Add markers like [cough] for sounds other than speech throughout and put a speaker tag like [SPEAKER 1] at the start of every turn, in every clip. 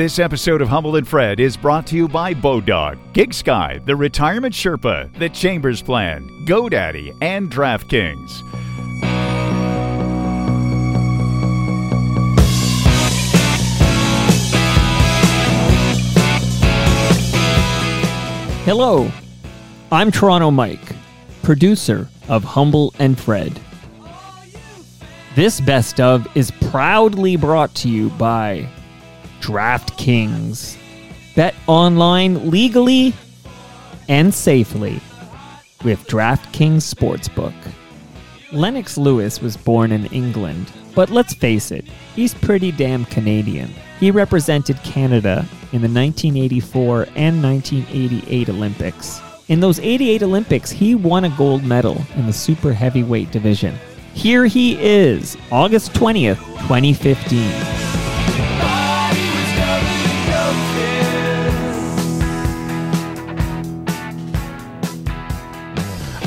[SPEAKER 1] This episode of Humble and Fred is brought to you by Bodog, Gig Sky, the Retirement Sherpa, the Chambers Plan, GoDaddy, and DraftKings.
[SPEAKER 2] Hello, I'm Toronto Mike, producer of Humble and Fred. This best of is proudly brought to you by DraftKings. Bet online legally and safely with DraftKings Sportsbook. Lennox Lewis was born in England, but let's face it, he's pretty damn Canadian. He represented Canada in the 1984 and 1988 Olympics. In those 88 Olympics, he won a gold medal in the super heavyweight division. Here he is, August 20th, 2015.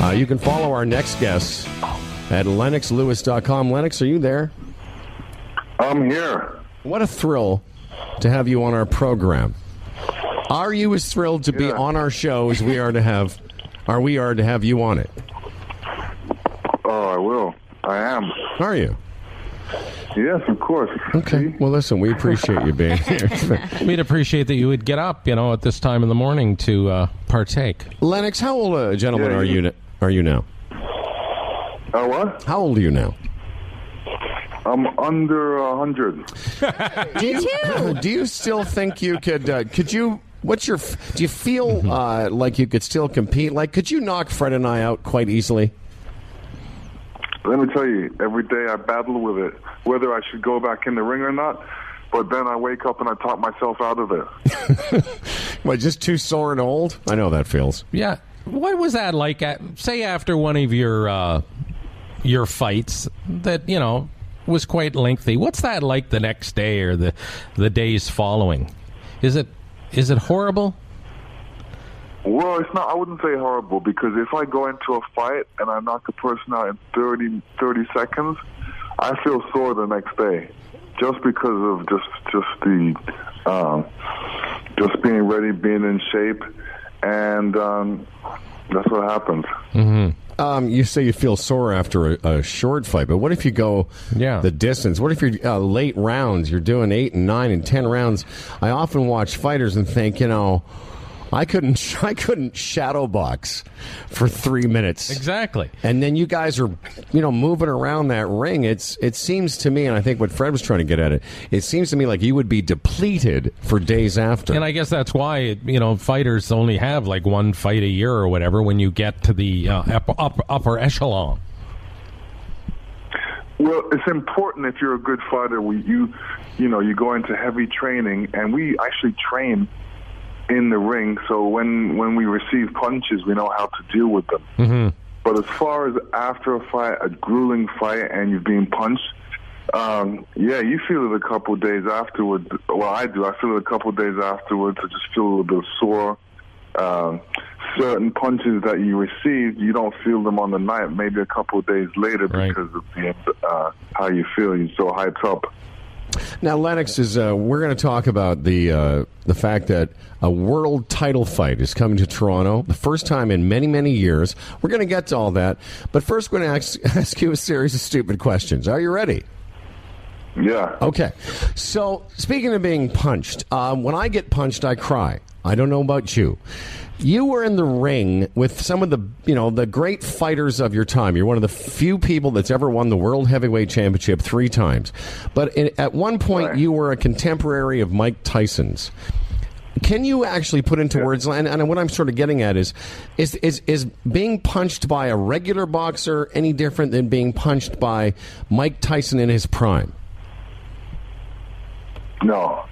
[SPEAKER 3] Uh, you can follow our next guest at lennoxlewis.com. Lennox, are you there?
[SPEAKER 4] I'm here.
[SPEAKER 3] What a thrill to have you on our program. Are you as thrilled to be on our show as we are to have are we are to have you on it?
[SPEAKER 4] Oh, I will. I am.
[SPEAKER 3] Are you?
[SPEAKER 4] Yes, of course.
[SPEAKER 3] Okay.
[SPEAKER 4] See?
[SPEAKER 3] Well, listen, we appreciate you being [laughs] here. [laughs]
[SPEAKER 5] We'd appreciate that you would get up, you know, at this time in the morning to uh, partake.
[SPEAKER 3] Lennox, how old a gentleman
[SPEAKER 4] Yeah,
[SPEAKER 3] are
[SPEAKER 4] you-
[SPEAKER 3] you n- are you now?
[SPEAKER 4] Uh, what?
[SPEAKER 3] How old are you now?
[SPEAKER 4] I'm under a hundred. [laughs]
[SPEAKER 3] Do you, do you still think you could uh, could you what's your do you feel uh, like you could still compete? Like could you knock Fred and I out quite easily?
[SPEAKER 4] Let me tell you, every day I battle with it, whether I should go back in the ring or not. But then I wake up and I talk myself out of it. [laughs]
[SPEAKER 3] What, just too sore and old? I know how that feels.
[SPEAKER 5] Yeah. What was that like? At, say after one of your uh, your fights that you know was quite lengthy. What's that like the next day or the the days following? Is it is it horrible?
[SPEAKER 4] Well, it's not. I wouldn't say horrible because if I go into a fight and I knock a person out in 30, 30 seconds, I feel sore the next day, just because of just just the um, just being ready, being in shape, and um, that's what happens.
[SPEAKER 3] Um, you say you feel sore after a, a short fight, but what if you go
[SPEAKER 5] Yeah.
[SPEAKER 3] the distance? What if you're uh, late rounds? You're doing eight and nine and ten rounds. I often watch fighters and think, you know, I couldn't, [laughs] I couldn't shadow box for three minutes
[SPEAKER 5] Exactly.
[SPEAKER 3] And then you guys are, you know, moving around that ring. It's it seems to me, and I think what Fred was trying to get at it. It seems to me like you would be depleted for days after.
[SPEAKER 5] And I guess that's why you know fighters only have like one fight a year or whatever when you get to the uh, upper, upper, upper echelon.
[SPEAKER 4] Well, it's important if you're a good fighter. We, you, you know, you go into heavy training, and we actually train in the ring. So when when we receive punches, we know how to deal with them. Mm-hmm. But as far as after a fight, a grueling fight, and you've been punched, um, yeah, you feel it a couple of days afterward. Well, I do. I feel it a couple of days afterwards. I just feel a little bit sore. Um, certain punches that you received, you don't feel them on the night. Maybe a couple of days later
[SPEAKER 5] Right.
[SPEAKER 4] because of the, uh, how you feel. You're so hyped up.
[SPEAKER 3] Now, Lennox is. Uh, we're going to talk about the uh, the fact that a world title fight is coming to Toronto, the first time in many many years. We're going to get to all that, but first, we're going to ask, [laughs] ask you a series of stupid questions. Are you ready?
[SPEAKER 4] Yeah.
[SPEAKER 3] Okay. So, speaking of being punched, um, when I get punched, I cry. I don't know about you. You were in the ring with some of the, you know, the great fighters of your time. You're one of the few people that's ever won the World Heavyweight Championship three times. But in, at one point,
[SPEAKER 4] Right.
[SPEAKER 3] you were a contemporary of Mike Tyson's. Can you actually put into words, and, and what I'm sort of getting at is, is, is, is being punched by a regular boxer any different than being punched by Mike Tyson in his prime?
[SPEAKER 4] No.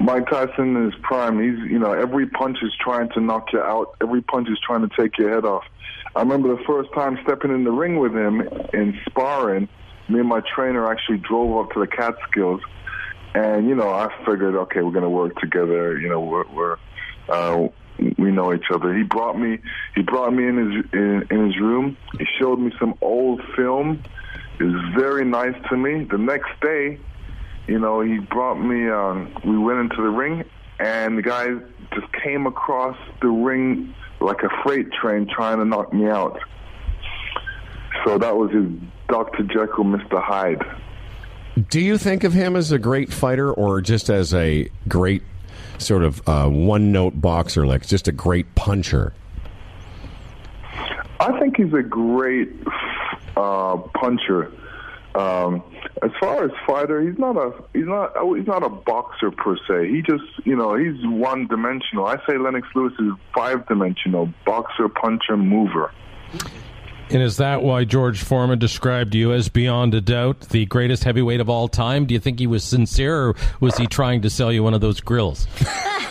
[SPEAKER 4] Mike Tyson in his prime, he's you know, every punch is trying to knock you out. Every punch is trying to take your head off. I remember the first time stepping in the ring with him in sparring, me and my trainer actually drove up to the Catskills and, you know, I figured, okay, we're gonna work together, you know, we're we're uh we know each other. He brought me he brought me in his in, in his room. He showed me some old film. It was very nice to me. The next day you know, he brought me. Um, we went into the ring, and the guy just came across the ring like a freight train, trying to knock me out. So that was his Dr. Jekyll, Mr. Hyde.
[SPEAKER 3] Do you think of him as a great fighter or just as a great sort of uh, one note boxer, like just a great puncher?
[SPEAKER 4] I think he's a great uh, puncher. Um, as far as fighter, he's not a he's not he's not a boxer per se. He just you know he's one dimensional. I say Lennox Lewis is five dimensional boxer, puncher, mover.
[SPEAKER 5] And is that why George Foreman described you as beyond a doubt the greatest heavyweight of all time? Do you think he was sincere, or was he trying to sell you one of those grills? [laughs]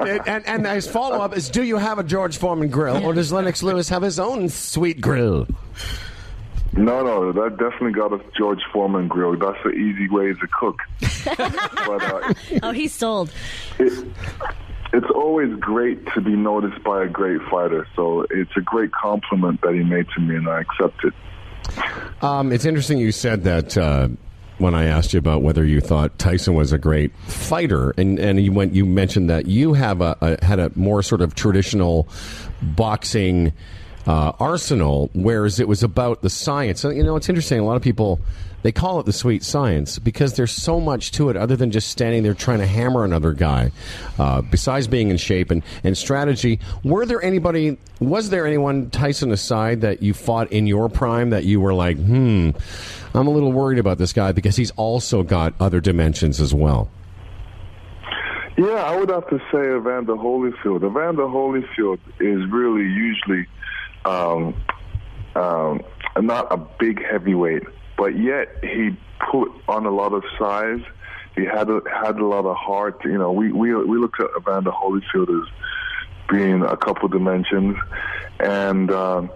[SPEAKER 3] and, and, and his follow up is: Do you have a George Foreman grill, or does Lennox Lewis have his own sweet grill?
[SPEAKER 4] No, no, that definitely got us George Foreman grill. That's the easy way to cook. [laughs] but uh,
[SPEAKER 6] Oh, he's sold.
[SPEAKER 4] it, it's always great to be noticed by a great fighter. So it's a great compliment that he made to me, and I accept it.
[SPEAKER 3] Um, it's interesting you said that uh, when I asked you about whether you thought Tyson was a great fighter, and and you went you mentioned that you have a, a had a more sort of traditional boxing. Uh, arsenal, whereas it was about the science. So, you know, it's interesting. A lot of people they call it the sweet science because there's so much to it other than just standing there trying to hammer another guy. Uh, besides being in shape and, and strategy, were there anybody? Was there anyone Tyson aside that you fought in your prime that you were like, hmm, I'm a little worried about this guy because he's also got other dimensions as well.
[SPEAKER 4] Yeah, I would have to say Evander Holyfield. Evander Holyfield is really usually um, um, not a big heavyweight, but yet he put on a lot of size. He had a, had a lot of heart. You know, we we we looked at Evander Holyfield as being a couple dimensions, and um,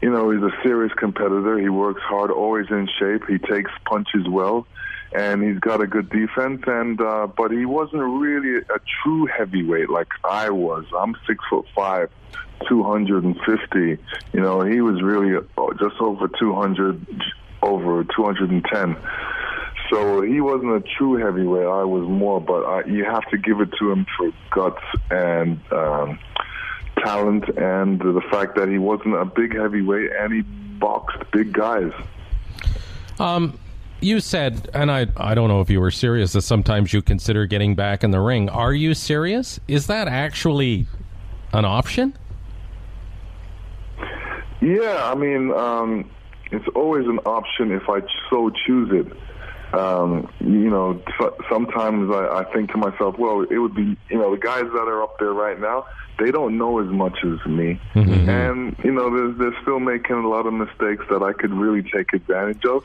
[SPEAKER 4] you know he's a serious competitor. He works hard, always in shape. He takes punches well, and he's got a good defense. And uh, but he wasn't really a true heavyweight like I was. I'm six foot five. 250. You know, he was really uh, just over 200, over 210. So he wasn't a true heavyweight. I was more, but I, you have to give it to him for guts and um, talent, and the fact that he wasn't a big heavyweight and he boxed big guys.
[SPEAKER 5] Um, you said, and I, I don't know if you were serious, that sometimes you consider getting back in the ring. Are you serious? Is that actually an option?
[SPEAKER 4] Yeah, I mean, um, it's always an option if I so choose it. Um, you know, sometimes I, I think to myself, well, it would be, you know, the guys that are up there right now, they don't know as much as me,
[SPEAKER 5] Mm-hmm.
[SPEAKER 4] and you know, they're, they're still making a lot of mistakes that I could really take advantage of.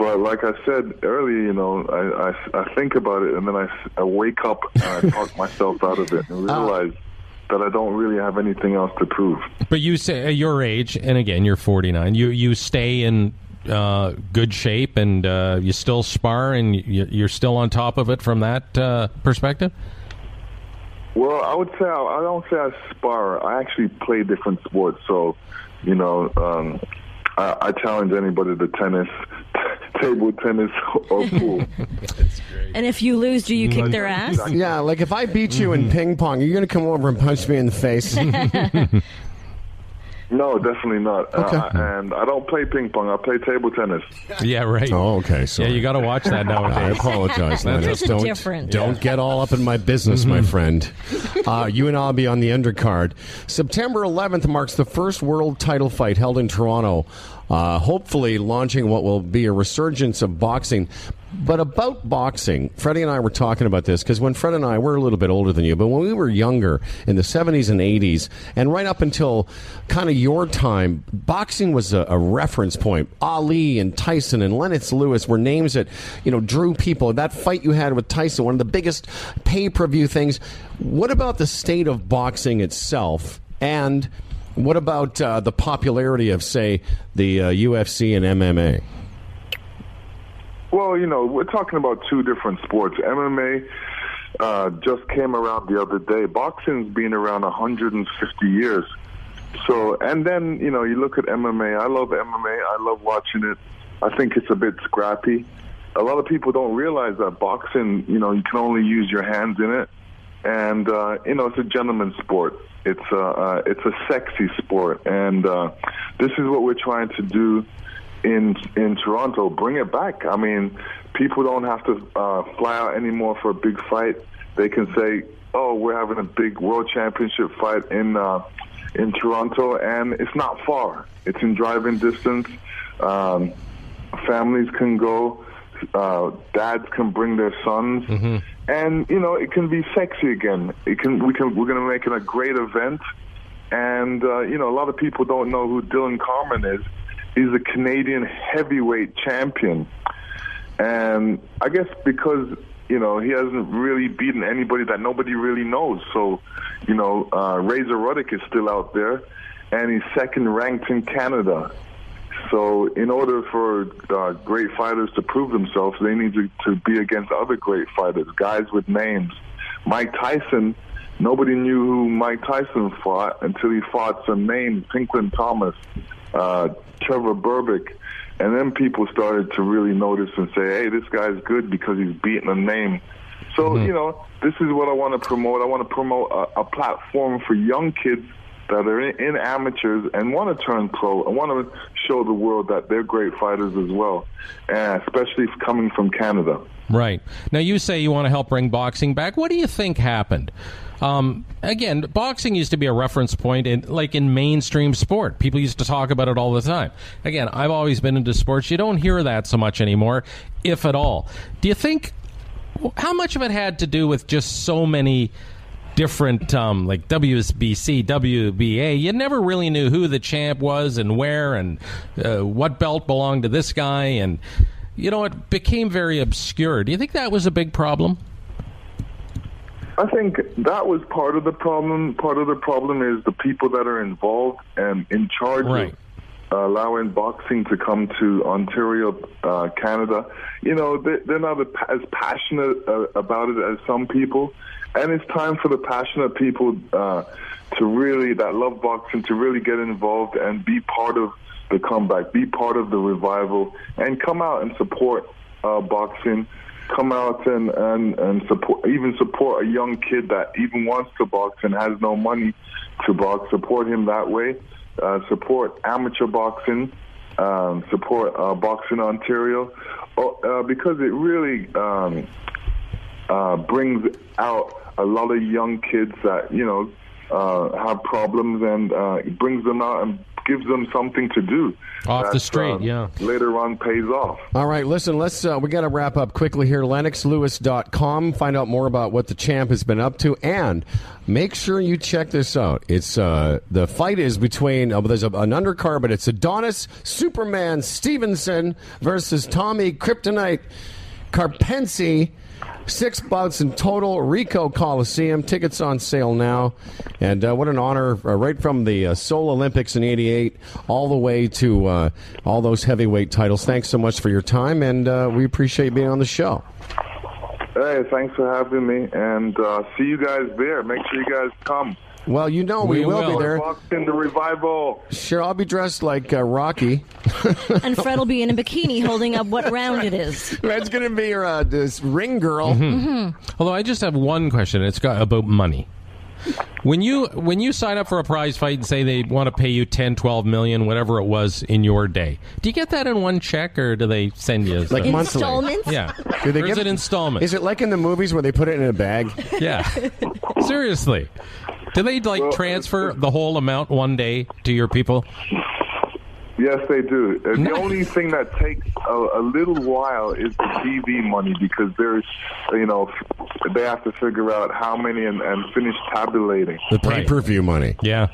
[SPEAKER 4] But like I said earlier, you know, I, I, I think about it and then I, I wake up and I talk [laughs] myself out of it and realize that I don't really have anything else to prove.
[SPEAKER 5] But you say at your age, and again, you're 49. You you stay in uh, good shape, and uh, you still spar, and you, you're still on top of it from that uh, perspective.
[SPEAKER 4] Well, I would say I, I don't say I spar. I actually play different sports. So, you know, um, I, I challenge anybody to tennis, table tennis, [laughs] or pool.
[SPEAKER 6] And if you lose, do you kick their ass? [laughs]
[SPEAKER 3] Yeah, like if I beat you in ping pong, you're going to come over and punch me in the face. [laughs]
[SPEAKER 4] no, definitely not.
[SPEAKER 3] Okay.
[SPEAKER 4] Uh, and I don't play ping pong. I play table tennis.
[SPEAKER 5] Yeah, right.
[SPEAKER 3] oh, okay.
[SPEAKER 5] So
[SPEAKER 3] yeah,
[SPEAKER 5] you got to watch that
[SPEAKER 3] now.
[SPEAKER 5] I
[SPEAKER 3] apologize, Lennox.
[SPEAKER 6] There's a
[SPEAKER 3] Don't,
[SPEAKER 6] difference.
[SPEAKER 3] don't get all up in my business, my friend. Uh, you and I'll be on the undercard. September 11th marks the first world title fight held in Toronto, uh, hopefully launching what will be a resurgence of boxing. But about boxing, Freddie and I were talking about this because when Fred and I, we're a little bit older than you, but when we were younger in the 70s and 80s, and right up until kind of your time, boxing was a, a reference point. Ali and Tyson and Lennox Lewis were names that, you know, drew people. That fight you had with Tyson, one of the biggest pay per view things. What about the state of boxing itself? And what about uh, the popularity of, say, the uh, UFC and MMA?
[SPEAKER 4] Well, you know, we're talking about two different sports. MMA uh, just came around the other day. Boxing's been around 150 years. So, and then, you know, you look at MMA. I love MMA. I love watching it. I think it's a bit scrappy. A lot of people don't realize that boxing, you know, you can only use your hands in it, and uh, you know, it's a gentleman's sport. It's a uh, it's a sexy sport, and uh, this is what we're trying to do in in Toronto. Bring it back. I mean, people don't have to uh, fly out anymore for a big fight. They can say, "Oh, we're having a big world championship fight in uh, in Toronto," and it's not far. It's in driving distance. Um, families can go. Uh, dads can bring their sons, and you know it can be sexy again. It can. We can. We're going to make it a great event, and uh, you know a lot of people don't know who Dillon Carman is. He's a Canadian heavyweight champion, and I guess because you know he hasn't really beaten anybody that nobody really knows. So, you know, uh, Razor Ruddock is still out there, and he's second ranked in Canada. So, in order for uh, great fighters to prove themselves, they need to, to be against other great fighters, guys with names. Mike Tyson, nobody knew who Mike Tyson fought until he fought some names, Pinklon Thomas, uh, Trevor Berbick. And then people started to really notice and say, hey, this guy's good because he's beating a name. So, you know, this is what I want to promote. I want to promote a, a platform for young kids that are in, in amateurs and want to turn pro and want to show the world that they're great fighters as well, and especially coming from Canada.
[SPEAKER 5] Right. Now, you say you want to help bring boxing back. What do you think happened? Um, again, boxing used to be a reference point in, like in mainstream sport. People used to talk about it all the time. Again, I've always been into sports. You don't hear that so much anymore, if at all. Do you think, how much of it had to do with just so many different, um, like WSBC, WBA? You never really knew who the champ was and where and uh, what belt belonged to this guy. And, you know, it became very obscure. Do you think that was a big problem?
[SPEAKER 4] I think that was part of the problem. Part of the problem is the people that are involved and in charge
[SPEAKER 5] Right.
[SPEAKER 4] of allowing boxing to come to Ontario, uh, Canada. You know, they, they're not as passionate uh, about it as some people, and it's time for the passionate people uh, to really that love boxing to really get involved and be part of the comeback, be part of the revival, and come out and support uh, boxing come out and, and, and support, even support a young kid that even wants to box and has no money to box. Support him that way. Uh, support amateur boxing. Um, support uh, Boxing Ontario oh, uh, because it really um, uh, brings out a lot of young kids that you know uh, have problems and uh, it brings them out and gives them something to do.
[SPEAKER 5] Off the street,
[SPEAKER 4] uh,
[SPEAKER 5] yeah.
[SPEAKER 4] Later on, pays off.
[SPEAKER 3] All right, listen, let's uh, we got to wrap up quickly here. LennoxLewis.com. Find out more about what the champ has been up to, and make sure you check this out. It's uh, the fight is between uh, there's a, an undercard, but it's Adonis Superman Stevenson versus Tommy Kryptonite Karpency. Six bouts in total. Ricoh Coliseum. Tickets on sale now. And uh, what an honor, uh, right from the uh, Seoul Olympics in 88 all the way to uh, all those heavyweight titles. Thanks so much for your time, and uh, we appreciate being on the show.
[SPEAKER 4] Hey, thanks for having me, and uh, see you guys there. Make sure you guys come.
[SPEAKER 3] Well, you know we,
[SPEAKER 5] We
[SPEAKER 3] will,
[SPEAKER 5] will.
[SPEAKER 3] be there.
[SPEAKER 4] Boxing the revival.
[SPEAKER 3] Sure, I'll be dressed like uh, Rocky. [laughs]
[SPEAKER 6] And Fred will be in a bikini holding up what round it is.
[SPEAKER 3] That's going to be your uh, this ring girl.
[SPEAKER 5] Although I just have one question. It's got about money. When you when you sign up for a prize fight and say they want to pay you 10, 12 million, whatever it was in your day, do you get that in one check or do they send you
[SPEAKER 3] Like
[SPEAKER 5] some-
[SPEAKER 3] monthly.
[SPEAKER 6] Installments?
[SPEAKER 5] Yeah.
[SPEAKER 3] Do they
[SPEAKER 5] or is
[SPEAKER 3] give-
[SPEAKER 5] it installments?
[SPEAKER 3] Is it like in the movies where they put it in a bag?
[SPEAKER 5] Yeah. [laughs] Seriously. Do they like
[SPEAKER 4] Well,
[SPEAKER 5] transfer the whole amount one day to your people?
[SPEAKER 4] Yes, they do. Uh,
[SPEAKER 5] Nice.
[SPEAKER 4] The only thing that takes a, a little while is the TV money because there's, you know, they have to figure out how many and, and finish tabulating.
[SPEAKER 3] The pay per view money.
[SPEAKER 5] Yeah.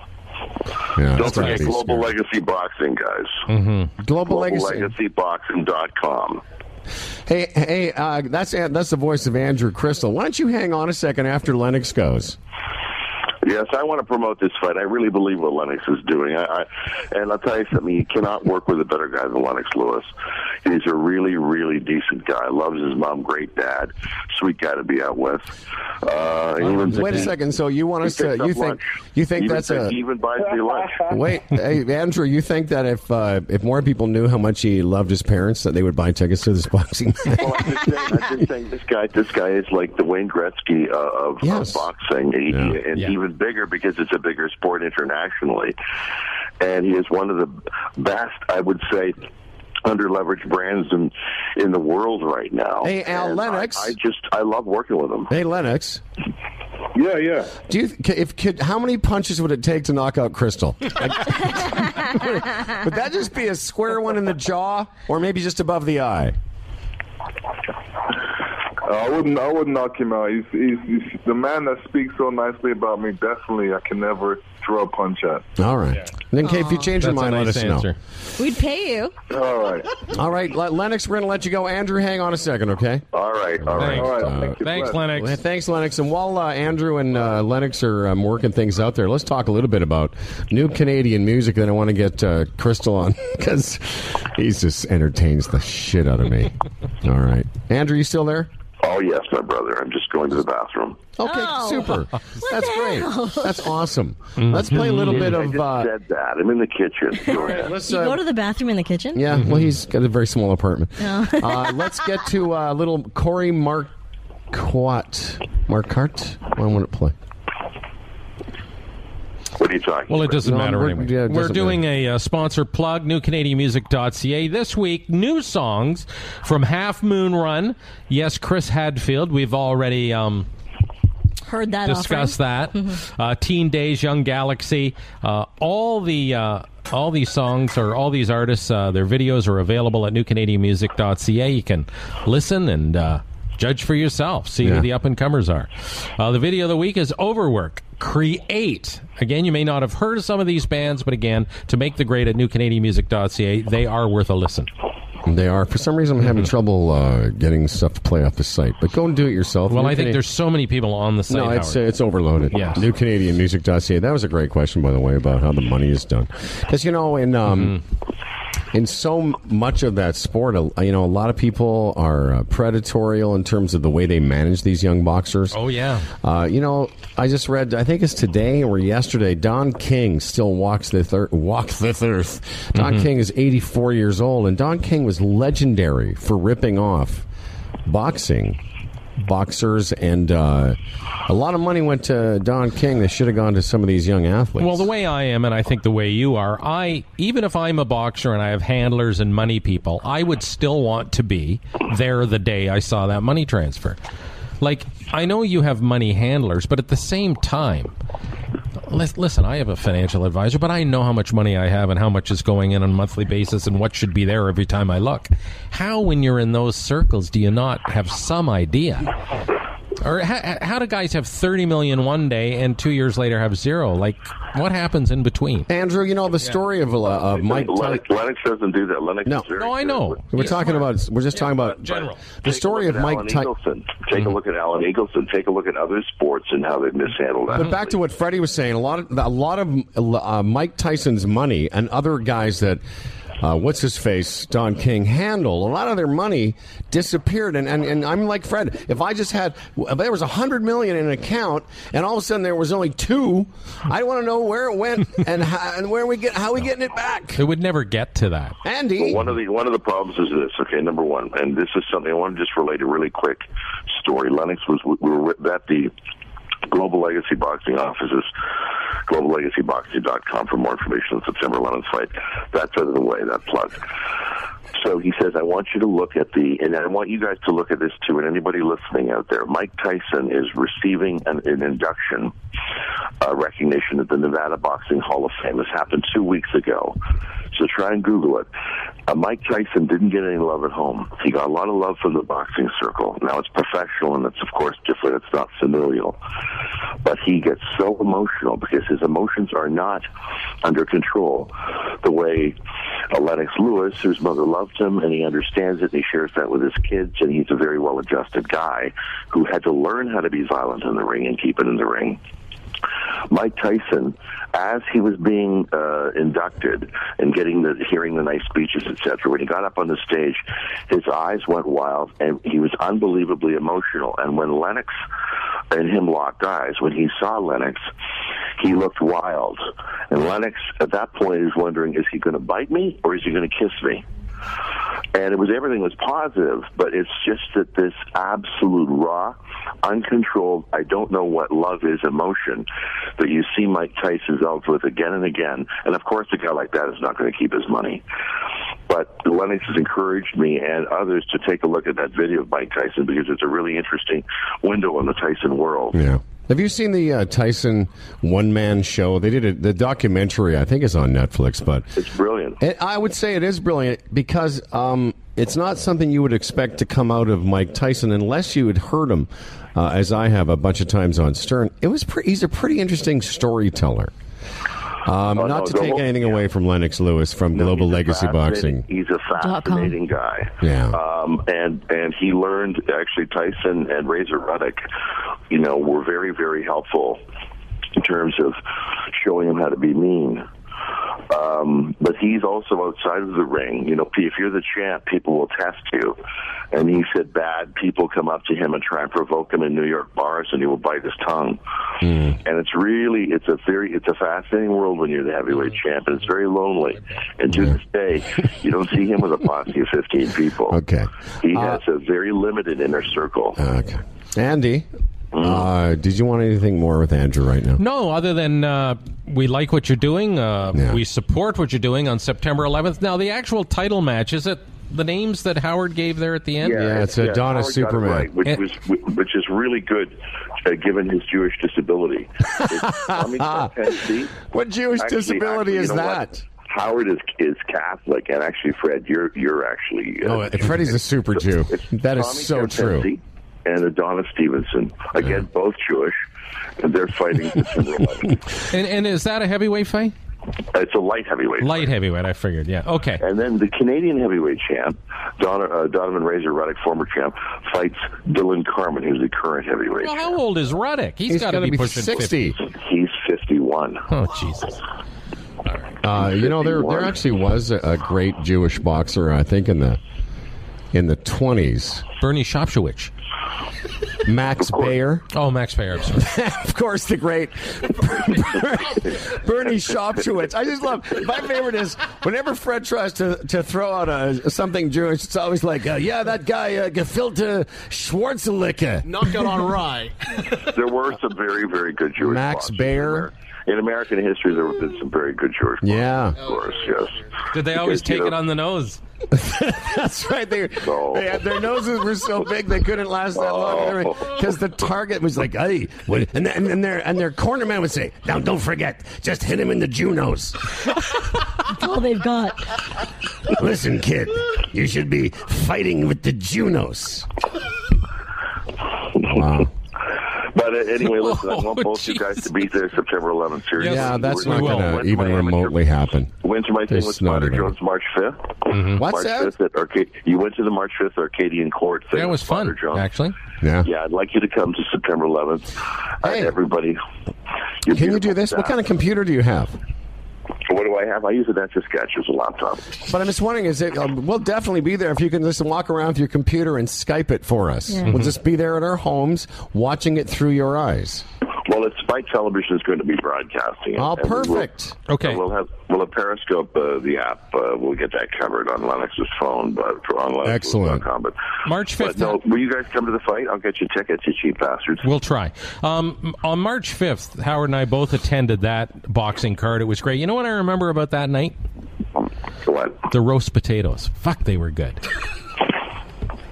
[SPEAKER 3] Yeah,
[SPEAKER 7] Don't forget
[SPEAKER 3] be
[SPEAKER 7] Global
[SPEAKER 3] scary.
[SPEAKER 7] Legacy Boxing, guys.
[SPEAKER 3] Mm-hmm. Global Legacy.
[SPEAKER 7] GlobalLegacyBoxing.com.
[SPEAKER 3] Hey, hey, uh, that's that's the voice of Andrew Krystal. Why don't you hang on a second after Lennox goes?
[SPEAKER 7] Yes, I want to promote this fight. I really believe what Lennox is doing. I, I and I'll tell you something. You cannot work with a better guy than Lennox Lewis. He's a really, really decent guy. Loves his mom. Great dad. Sweet guy to be out with. Uh, even
[SPEAKER 3] Wait a second. So you want us to? You think?
[SPEAKER 7] lunch.
[SPEAKER 3] You think
[SPEAKER 7] Even
[SPEAKER 3] that's a?
[SPEAKER 7] even buys me lunch. [laughs]
[SPEAKER 3] Wait, hey, Andrew. You think that if uh, if more people knew how much he loved his parents, that they would buy tickets to this [laughs] boxing match?
[SPEAKER 7] well, I'm just saying, I'm just saying this guy, this guy is like the Wayne Gretzky uh, of,
[SPEAKER 3] Yes.
[SPEAKER 7] of boxing, He-
[SPEAKER 3] Yeah.
[SPEAKER 7] and
[SPEAKER 5] Yeah.
[SPEAKER 7] even bigger because it's a bigger sport internationally. And he is one of the best, I would say, under leveraged brands in in the world right now.
[SPEAKER 3] Hey, Al
[SPEAKER 7] And
[SPEAKER 3] Lennox.
[SPEAKER 7] I, I just I love working with him.
[SPEAKER 3] hey, Lennox.
[SPEAKER 4] Yeah, yeah.
[SPEAKER 3] Do you if could how many punches would it take to knock out Krystal? [laughs] Like, would that just be a square one in the jaw, or maybe just above the eye?
[SPEAKER 4] I wouldn't. I wouldn't knock him out. He's, he's, he's the man that speaks so nicely about me. Definitely, I can never throw a punch at.
[SPEAKER 3] All right. Then, Kate, if you change your
[SPEAKER 5] That's a
[SPEAKER 3] mind, let us
[SPEAKER 5] answer.
[SPEAKER 6] We'd pay you.
[SPEAKER 4] All right. [laughs]
[SPEAKER 3] all right, Le- Lennox, we're going to let you go. Andrew, hang on a second, okay?
[SPEAKER 7] All right, all right.
[SPEAKER 5] Thanks.
[SPEAKER 4] All right.
[SPEAKER 3] Uh,
[SPEAKER 4] thank you.
[SPEAKER 5] Thanks, Lennox.
[SPEAKER 3] Well, thanks, Lennox. And while uh, Andrew and uh, Lennox are um, working things out there, let's talk a little bit about new Canadian music. Then I want to get uh, Krystal on [laughs] because he just entertains the shit out of me. [laughs] All right, Andrew, you still there?
[SPEAKER 7] Oh yes, my brother. I'm just going to the bathroom.
[SPEAKER 3] Okay,
[SPEAKER 6] Oh.
[SPEAKER 3] super. That's great.
[SPEAKER 6] hell?
[SPEAKER 3] That's awesome. Let's play a little bit of.
[SPEAKER 7] I
[SPEAKER 3] of.
[SPEAKER 7] just
[SPEAKER 3] Uh,
[SPEAKER 7] said that. I'm in the kitchen. [laughs] Go ahead.
[SPEAKER 3] let's.
[SPEAKER 6] You
[SPEAKER 3] Uh,
[SPEAKER 6] go to the bathroom in the kitchen?
[SPEAKER 3] yeah, well, he's got a very small apartment. Uh, let's get to uh, little Corey Marquardt. Marquardt? I want to play.
[SPEAKER 7] What are you talking?
[SPEAKER 5] Well, it doesn't
[SPEAKER 3] No,
[SPEAKER 5] matter
[SPEAKER 3] we're-
[SPEAKER 5] anyway.
[SPEAKER 3] yeah, it
[SPEAKER 5] we're
[SPEAKER 3] doesn't
[SPEAKER 5] doing a uh, sponsor plug, newcanadianmusic.ca. This week, new songs from Half Moon Run. Yes, Chris Hadfield. We've already um,
[SPEAKER 6] Heard that
[SPEAKER 5] discussed
[SPEAKER 6] offering.
[SPEAKER 5] that. [laughs] Uh, Teen Daze, Young Galaxy. Uh, all the. Uh, all these songs or all these artists, uh, their videos are available at newcanadianmusic.ca. You can listen and uh, judge for yourself. See
[SPEAKER 3] Yeah.
[SPEAKER 5] who the up and comers are. Uh, the video of the week is Overwork. Create. Again, you may not have heard of some of these bands, but again, to make the grade at newcanadianmusic.ca, they are worth a listen.
[SPEAKER 3] They are. For some reason, I'm having trouble uh, getting stuff to play off the site. But go and do it yourself.
[SPEAKER 5] Well,
[SPEAKER 3] New
[SPEAKER 5] I think there's so many people on the site.
[SPEAKER 3] No, it's, uh,
[SPEAKER 5] Howard.
[SPEAKER 3] it's overloaded.
[SPEAKER 5] Yes.
[SPEAKER 3] New Canadian Music.ca. That was a great question, by the way, about how the money is done. Because, you know, in. Um, In so much of that sport, you know, a lot of people are uh, predatorial in terms of the way they manage these young boxers.
[SPEAKER 5] oh, yeah.
[SPEAKER 3] Uh, you know, I just read. I think it's today or yesterday. Don King still walks the earth. Walk the earth. Don King is 84 years old, and Don King was legendary for ripping off boxing boxers, and uh, a lot of money went to Don King. That should have gone to some of these young athletes.
[SPEAKER 5] Well, the way I am, and I think the way you are, I even if I'm a boxer and I have handlers and money people, I would still want to be there the day I saw that money transfer. Like I know you have money handlers, but at the same time, listen, I have a financial advisor, but I know how much money I have and how much is going in on a monthly basis and what should be there every time I look. How, when you're in those circles, do you not have some idea? Or how, how do guys have 30 million one day and two years later have zero? Like, what happens in between?
[SPEAKER 3] Andrew, you know the story of, uh, of Mike.
[SPEAKER 7] Lennox, Lennox doesn't do that. Lennox
[SPEAKER 3] No.
[SPEAKER 7] is very
[SPEAKER 5] No, I
[SPEAKER 7] good
[SPEAKER 5] know.
[SPEAKER 3] We're
[SPEAKER 5] Yeah,
[SPEAKER 3] talking
[SPEAKER 5] smart.
[SPEAKER 3] about. We're just talking about
[SPEAKER 5] general.
[SPEAKER 3] the story of Mike.
[SPEAKER 7] Alan
[SPEAKER 3] Ty-
[SPEAKER 7] Eagleson. Take a look at Alan Eagleson. Take a look at other sports and how they've mishandled that.
[SPEAKER 3] But back to what Freddie was saying, a lot of a lot of uh, Mike Tyson's money and other guys that. Uh, what's his face? Don King handle a lot of their money disappeared, and, and, and I'm like Fred. If I just had, if there was a hundred million in an account, and all of a sudden there was only two, I want to know where it went [laughs] and how, and where we get how we getting it back.
[SPEAKER 5] It would never get to that.
[SPEAKER 3] Andy,
[SPEAKER 7] One of the one of the problems is this. Okay, number one, and this is something I want to just relate a really quick story. Lennox was we were at the Global Legacy Boxing offices, globallegacyboxing.com for more information on September 11th fight. That's out of the way, that plug. So he says, I want you to look at the, and I want you guys to look at this too, and anybody listening out there. Mike Tyson is receiving an, an induction uh, recognition at the Nevada Boxing Hall of Fame. This happened two weeks ago. So try and Google it. Uh, Mike Tyson didn't get any love at home. He got a lot of love from the boxing circle. Now it's professional and it's of course different. It's not familial. But he gets so emotional because his emotions are not under control the way uh, Lewis, whose mother loved him and he understands it and he shares that with his kids and he's a very well adjusted guy who had to learn how to be violent in the ring and keep it in the ring. Mike Tyson, as he was being uh, inducted and getting the hearing the nice speeches, etc. When he got up on the stage, his eyes went wild and he was unbelievably emotional. And when Lennox and him locked eyes, when he saw Lennox, he looked wild. And Lennox, at that point, is wondering: Is he going to bite me or is he going to kiss me? And it was everything was positive, but it's just that this absolute raw, uncontrolled, I don't know what love is emotion that you see Mike Tyson dealt with again and again. And of course, a guy like that is not going to keep his money. But Lennox has encouraged me and others to take a look at that video of Mike Tyson because it's a really interesting window on the Tyson world.
[SPEAKER 3] Yeah. Have you seen the uh, Tyson one man show? They did it. The documentary, I think, is on Netflix, but
[SPEAKER 7] It's brilliant.
[SPEAKER 3] it, I would say it is brilliant because um, it's not something you would expect to come out of Mike Tyson unless you had heard him, uh, as I have a bunch of times on Stern. It was pre- he's a pretty interesting storyteller. Um,
[SPEAKER 7] Oh,
[SPEAKER 3] not
[SPEAKER 7] no,
[SPEAKER 3] to take
[SPEAKER 7] whole-
[SPEAKER 3] anything away from Lennox Lewis from Global Legacy Boxing.
[SPEAKER 7] He's a fascinating guy.
[SPEAKER 3] Yeah.
[SPEAKER 7] Um, and and he learned actually Tyson and Razor Ruddock, you know, were very very helpful in terms of showing him how to be mean. Um, but he's also outside of the ring. You know, if you're the champ, people will test you. And he said bad people come up to him and try and provoke him in New York bars, and he will bite his tongue. Hmm. And it's really, it's a very, it's a fascinating world when you're the heavyweight hmm. champ, and it's very lonely. And to this day, you don't see him with a posse of 15 people.
[SPEAKER 3] Okay.
[SPEAKER 7] He uh, has a very limited inner circle.
[SPEAKER 3] Okay. Andy, uh, did you want anything more with Andrew right now?
[SPEAKER 5] No, other than uh, we like what you're doing. Uh,
[SPEAKER 3] Yeah.
[SPEAKER 5] We support what you're doing on September 11th. Now, the actual title match is it the names that Howard gave there at the end?
[SPEAKER 3] Yeah, it's Adonis
[SPEAKER 7] Howard got it
[SPEAKER 3] Superman.
[SPEAKER 7] right, which
[SPEAKER 5] And-
[SPEAKER 7] was which is really good, uh, given his Jewish disability. [laughs] It's Tommy Tennessee.
[SPEAKER 3] What Jewish
[SPEAKER 7] Actually-
[SPEAKER 3] disability
[SPEAKER 7] actually,
[SPEAKER 3] is that?
[SPEAKER 7] what? Howard is is Catholic, and actually, Fred, you're you're actually. Uh,
[SPEAKER 3] Oh, Freddie's a super Jew.
[SPEAKER 7] it's
[SPEAKER 3] That is
[SPEAKER 7] Tommy
[SPEAKER 3] so true.
[SPEAKER 7] Tennessee And Adonis Stevenson, again, both Jewish, and they're fighting December 11th. [laughs]
[SPEAKER 5] And, and is that a heavyweight fight?
[SPEAKER 7] It's a light heavyweight.
[SPEAKER 5] Light heavyweight, I figured. Yeah. Okay.
[SPEAKER 7] And then the Canadian heavyweight champ, Don, uh, Donovan Razor Ruddock, former champ, fights Dillon Carman, who's the current heavyweight
[SPEAKER 5] Well,
[SPEAKER 7] champ.
[SPEAKER 5] how old is Ruddock?
[SPEAKER 3] He's
[SPEAKER 5] got to
[SPEAKER 3] gotta
[SPEAKER 5] be, pushing
[SPEAKER 3] 60.
[SPEAKER 5] 50.
[SPEAKER 7] He's 51.
[SPEAKER 5] Oh, Jesus.
[SPEAKER 3] Uh, you know, there there actually was a, a great Jewish boxer, I think, in the in the twenties.
[SPEAKER 5] Bernie Shopshowich.
[SPEAKER 3] Max Baer,
[SPEAKER 5] Oh, Max Baer. [laughs]
[SPEAKER 3] Of course, the great Bernie Shopchowitz. I just love my favorite is whenever Fred tries to, to throw out a, something Jewish, it's always like, uh, yeah, that guy uh, gefilte Schwarzenegger.
[SPEAKER 8] Knockout on rye.
[SPEAKER 7] There were some very, very good Jewish
[SPEAKER 3] Max
[SPEAKER 7] boxers
[SPEAKER 3] Baer.
[SPEAKER 7] In, American history, there have been some very good Jewish boxers,
[SPEAKER 3] Yeah.
[SPEAKER 7] of course, oh, yes.
[SPEAKER 5] Did they always
[SPEAKER 7] Because, you
[SPEAKER 5] take it on the nose? [laughs]
[SPEAKER 3] That's right. They,
[SPEAKER 7] No.
[SPEAKER 3] they had, their noses were so big they couldn't last that long
[SPEAKER 7] Oh.
[SPEAKER 3] because the target was like, "Hey," what- and then, and their and their cornerman would say, "Now, don't forget, just hit him in the Junos."
[SPEAKER 6] That's all they've got.
[SPEAKER 3] Listen, kid, you should be fighting with the Junos. Wow.
[SPEAKER 7] But uh, anyway, listen, I [laughs]
[SPEAKER 5] Oh,
[SPEAKER 7] want both you guys to be there September 11th. Seriously.
[SPEAKER 3] Yeah, that's
[SPEAKER 5] we
[SPEAKER 3] not going to
[SPEAKER 7] to
[SPEAKER 3] even
[SPEAKER 7] my amateur-
[SPEAKER 3] remotely happen.
[SPEAKER 7] Went to my thing
[SPEAKER 3] There's
[SPEAKER 7] with
[SPEAKER 3] not
[SPEAKER 7] Spider Jones March 5th.
[SPEAKER 3] What's
[SPEAKER 7] March
[SPEAKER 3] that?
[SPEAKER 7] 5th at Arcade. You went to the March 5th Arcadian Court thing.
[SPEAKER 5] That was fun,
[SPEAKER 7] Spider Jones.
[SPEAKER 5] actually.
[SPEAKER 3] Yeah.
[SPEAKER 7] Yeah, I'd like you to come to September 11th.
[SPEAKER 3] Hey.
[SPEAKER 7] Uh, everybody.
[SPEAKER 3] Can you do
[SPEAKER 7] beautiful
[SPEAKER 3] this? What kind of computer do you have?
[SPEAKER 7] What do I have? I use an Etch a Sketch as a laptop.
[SPEAKER 3] But I'm just wondering, is it? Um, we'll definitely be there if you can just walk around with your computer and Skype it for us.
[SPEAKER 6] Yeah.
[SPEAKER 3] We'll just be there at our homes, watching it through your eyes.
[SPEAKER 7] Well, it's Spike Television is going to be broadcasting. it,
[SPEAKER 3] Oh,
[SPEAKER 7] and we will-
[SPEAKER 3] perfect.
[SPEAKER 5] Okay.
[SPEAKER 7] we'll have we'll have Periscope, uh, the app. Uh, we'll get that covered on Lennox's phone, but for on
[SPEAKER 3] Excellent.
[SPEAKER 7] But
[SPEAKER 5] March 5th.
[SPEAKER 7] no, will you guys come to the fight? I'll get you tickets, you cheap bastards.
[SPEAKER 5] We'll try. Um, on March 5th, Howard and I both attended that boxing card. It was great. You know what I remember about that night?
[SPEAKER 7] What?
[SPEAKER 5] The roast potatoes. Fuck, they were good.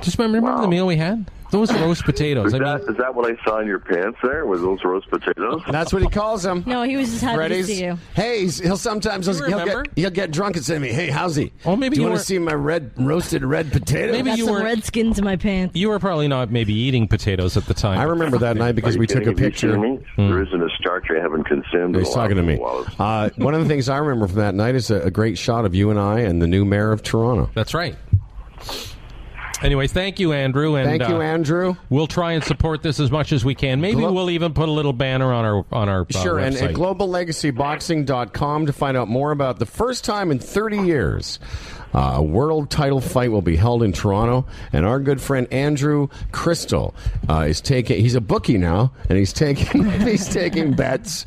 [SPEAKER 5] Just remember, remember the meal we had? Those roast [laughs] potatoes.
[SPEAKER 7] Is
[SPEAKER 5] I
[SPEAKER 7] that
[SPEAKER 5] mean,
[SPEAKER 7] is that what I saw in your pants there? Was those roast potatoes? [laughs]
[SPEAKER 3] That's what he calls them.
[SPEAKER 6] No, he was just happy
[SPEAKER 3] Freddy's.
[SPEAKER 6] to see you.
[SPEAKER 3] Hey, he'll sometimes he'll, he'll get he'll get drunk and say to me, "Hey, how's he?
[SPEAKER 5] Oh, maybe
[SPEAKER 3] do you
[SPEAKER 5] you
[SPEAKER 3] want to see my red roasted red potatoes?
[SPEAKER 5] Maybe
[SPEAKER 6] Got
[SPEAKER 5] you
[SPEAKER 6] some
[SPEAKER 5] were-
[SPEAKER 6] red skins in my pants.
[SPEAKER 5] you were probably not maybe eating potatoes at the time.
[SPEAKER 3] I remember that night because
[SPEAKER 7] Are
[SPEAKER 3] we took a picture.
[SPEAKER 7] seen me? There isn't a starch I haven't consumed.
[SPEAKER 3] He's talking to me. Uh, one of the things I remember from that night is a, a great shot of you and I and the new mayor of Toronto.
[SPEAKER 5] That's right. Anyway, thank you, Andrew. And
[SPEAKER 3] Thank you,
[SPEAKER 5] uh,
[SPEAKER 3] Andrew.
[SPEAKER 5] We'll try and support this as much as we can. Maybe
[SPEAKER 3] Glo-
[SPEAKER 5] we'll even put a little banner on our on our uh,
[SPEAKER 3] Sure, and
[SPEAKER 5] website.
[SPEAKER 3] at globallegacyboxing.com to find out more about the first time in 30 years. Uh, a world title fight will be held in Toronto, and our good friend Andrew Krystal uh, is taking. He's a bookie now, and he's taking [laughs] he's taking bets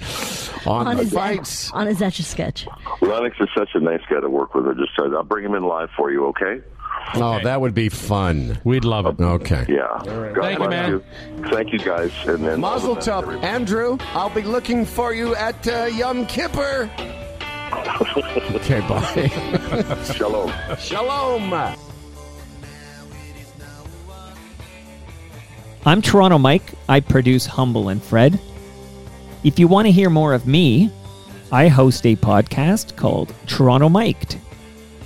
[SPEAKER 3] on,
[SPEAKER 6] on
[SPEAKER 3] the
[SPEAKER 6] his
[SPEAKER 3] fights.
[SPEAKER 6] on his etch a sketch.
[SPEAKER 7] Lennox is such a nice guy to work with. I just said I'll bring him in live for you. Okay?
[SPEAKER 3] Oh, that would be fun.
[SPEAKER 5] We'd love it.
[SPEAKER 3] Okay.
[SPEAKER 7] Yeah. God
[SPEAKER 5] Thank you,
[SPEAKER 7] bless
[SPEAKER 5] man.
[SPEAKER 7] Thank you, guys. And then
[SPEAKER 3] Mazel tov, Andrew. I'll be looking for you at uh, Yom Kippur. [laughs] okay, bye.
[SPEAKER 7] Shalom.
[SPEAKER 3] Shalom.
[SPEAKER 2] I'm Toronto Mike. I produce Humble and Fred. If you want to hear more of me, I host a podcast called Toronto Miked.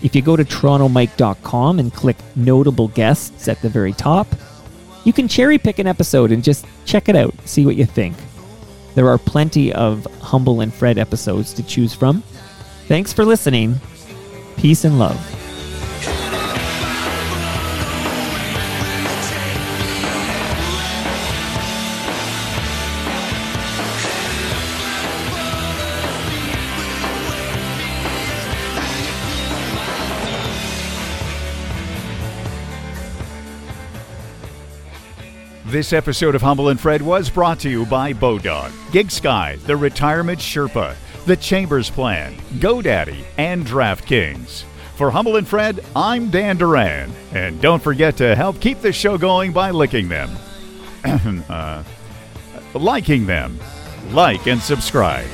[SPEAKER 2] If you go to torontomike.com and click notable guests at the very top, you can cherry pick an episode and just check it out, see what you think. There are plenty of Humble and Fred episodes to choose from. Thanks for listening. Peace and love.
[SPEAKER 1] This episode of Humble and Fred was brought to you by Bodog, Gig Sky, The Retirement Sherpa, The Chambers Plan, GoDaddy, and DraftKings. For Humble and Fred, I'm Dan Duran. And don't forget to help keep the show going by licking them. [clears throat] uh, liking them. Like and subscribe.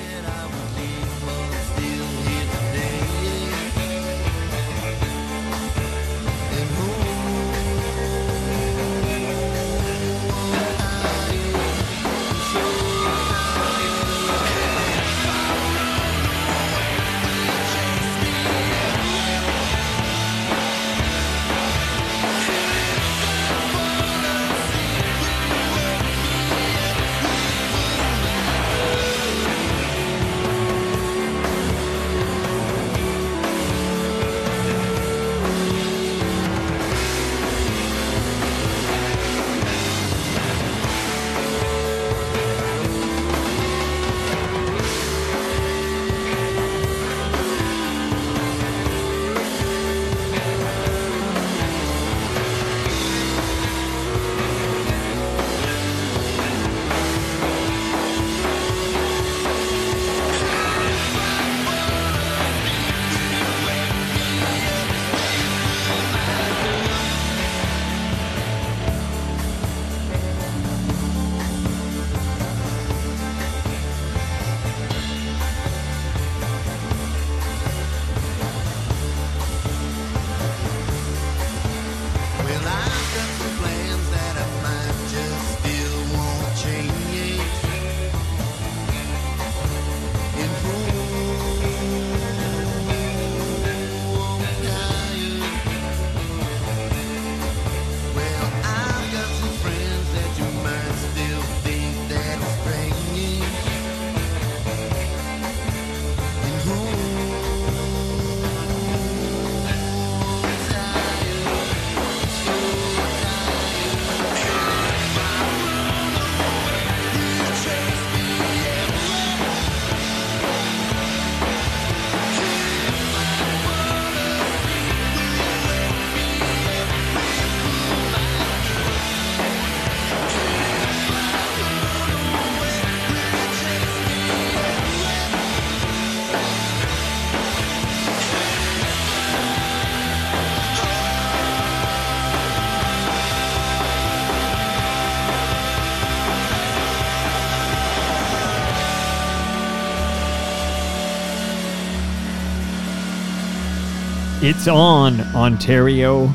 [SPEAKER 2] It's on, Ontario.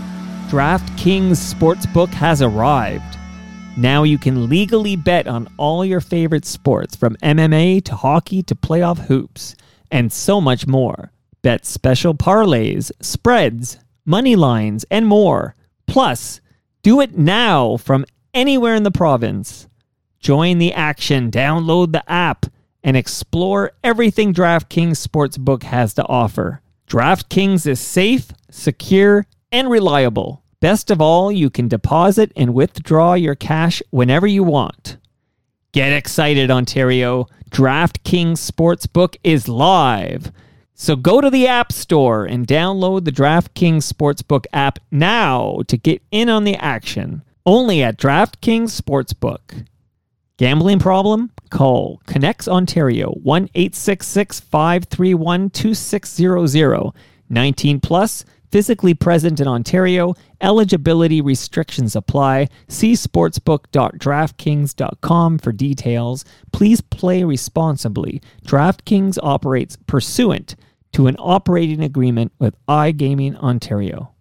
[SPEAKER 2] DraftKings Sportsbook has arrived. Now you can legally bet on all your favorite sports from MMA to hockey to playoff hoops and so much more. Bet special parlays, spreads, money lines, and more. Plus, do it now from anywhere in the province. Join the action, download the app, and explore everything DraftKings Sportsbook has to offer. DraftKings is safe, secure, and reliable. Best of all, you can deposit and withdraw your cash whenever you want. Get excited, Ontario. DraftKings Sportsbook is live. So go to the App Store and download the DraftKings Sportsbook app now to get in on the action. Only at DraftKings Sportsbook. Gambling problem? Call ConnexOntario 1 531 2600. 19 plus, physically present in Ontario. Eligibility restrictions apply. See sportsbook.draftkings.com for details. Please play responsibly. DraftKings operates pursuant to an operating agreement with iGaming Ontario.